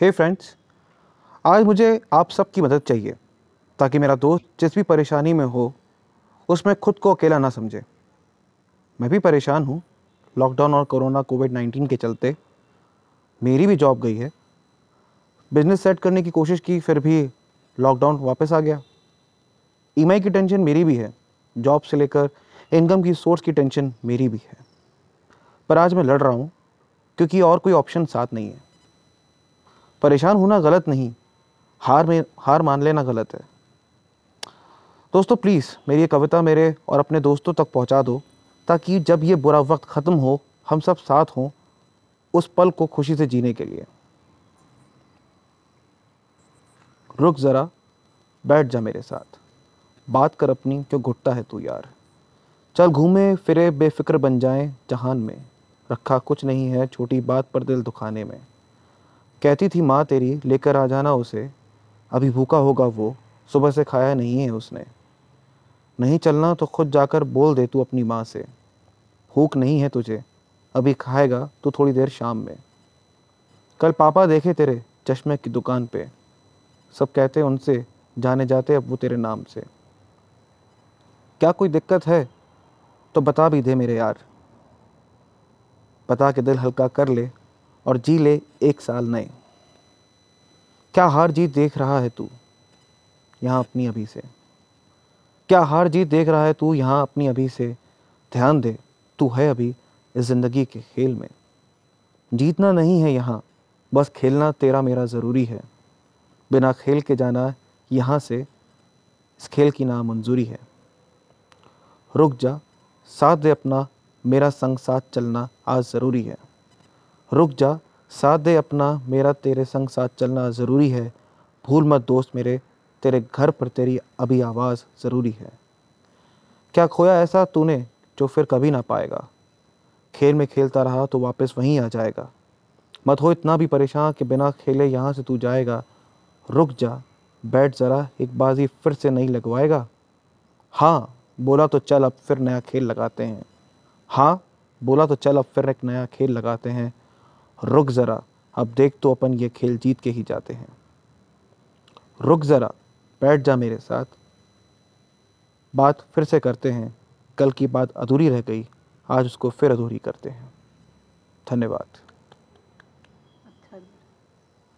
हे friends आज मुझे आप सबकी मदद चाहिए, ताकि मेरा दोस्त जिस भी परेशानी में हो, उसमें खुद को अकेला ना समझे। मैं भी परेशान हूँ लॉकडाउन और कोरोना कोविड नाइन्टीन के चलते। मेरी भी जॉब गई है। बिज़नेस सेट करने की कोशिश की, फिर भी लॉकडाउन वापस आ गया। ईएमआई की टेंशन मेरी भी है। जॉब से लेकर इनकम की सोर्स की टेंशन मेरी भी है। पर आज मैं लड़ रहा हूँ, क्योंकि और कोई ऑप्शन साथ नहीं है। परेशान होना गलत नहीं। हार में, हार मान लेना गलत है। दोस्तों प्लीज़ मेरी ये कविता मेरे और अपने दोस्तों तक पहुँचा दो, ताकि जब ये बुरा वक्त ख़त्म हो, हम सब साथ हों उस पल को खुशी से जीने के लिए। रुक ज़रा, बैठ जा मेरे साथ। बात कर अपनी, क्यों घुटता है तू यार? चल घूमे, फिरे, बेफिक्र बन जाए जहान में। रखा कुछ नहीं है छोटी बात पर दिल दुखाने में। कहती थी, माँ तेरी, लेकर आ जाना उसे। अभी भूखा होगा वो, सुबह से खाया नहीं है उसने। नहीं चलना तो खुद जाकर बोल दे तू अपनी माँ से। भूख नहीं है तुझे। अभी खाएगा तो थोड़ी देर शाम में। कल पापा देखे तेरे चश्मे की दुकान पे। सब कहते उनसे, जाने जाते अब वो तेरे नाम से। क्या कोई दिक्कत है? तो बता भी दे मेरे यार। बता के दिल हल्का कर ले। और जी ले एक साल नए। क्या हार जीत देख रहा है तू? यहाँ अपनी अभी से। क्या हार जीत देख रहा है तू? यहाँ अपनी अभी से। ध्यान दे, तू है अभी इस ज़िंदगी के खेल में। जीतना नहीं है यहाँ, बस खेलना तेरा मेरा ज़रूरी है। बिना खेल के जाना यहाँ से, इस खेल की नामंजूरी है। रुक जा, साथ दे अपना, मेरा संग साथ चलना आज ज़रूरी है। रुक जा, साथ दे अपना, मेरा तेरे संग साथ चलना ज़रूरी है। भूल मत दोस्त मेरे, तेरे घर पर तेरी अभी आवाज़ ज़रूरी है। क्या खोया ऐसा तूने जो फिर कभी ना पाएगा? खेल में खेलता रहा तो वापस वहीं आ जाएगा। मत हो इतना भी परेशान कि बिना खेले यहाँ से तू जाएगा। रुक जा, बैठ ज़रा, एक बाजी फिर से नहीं लगवाएगा? हाँ बोला तो चल, अब फिर नया खेल लगाते हैं। हाँ बोला तो चल, अब फिर एक नया खेल लगाते हैं। रुक ज़रा, अब देख तो अपन ये खेल जीत के ही जाते हैं। रुक ज़रा, बैठ जा मेरे साथ। बात फिर से करते हैं। कल की बात अधूरी रह गई, आज उसको फिर अधूरी करते हैं। धन्यवाद।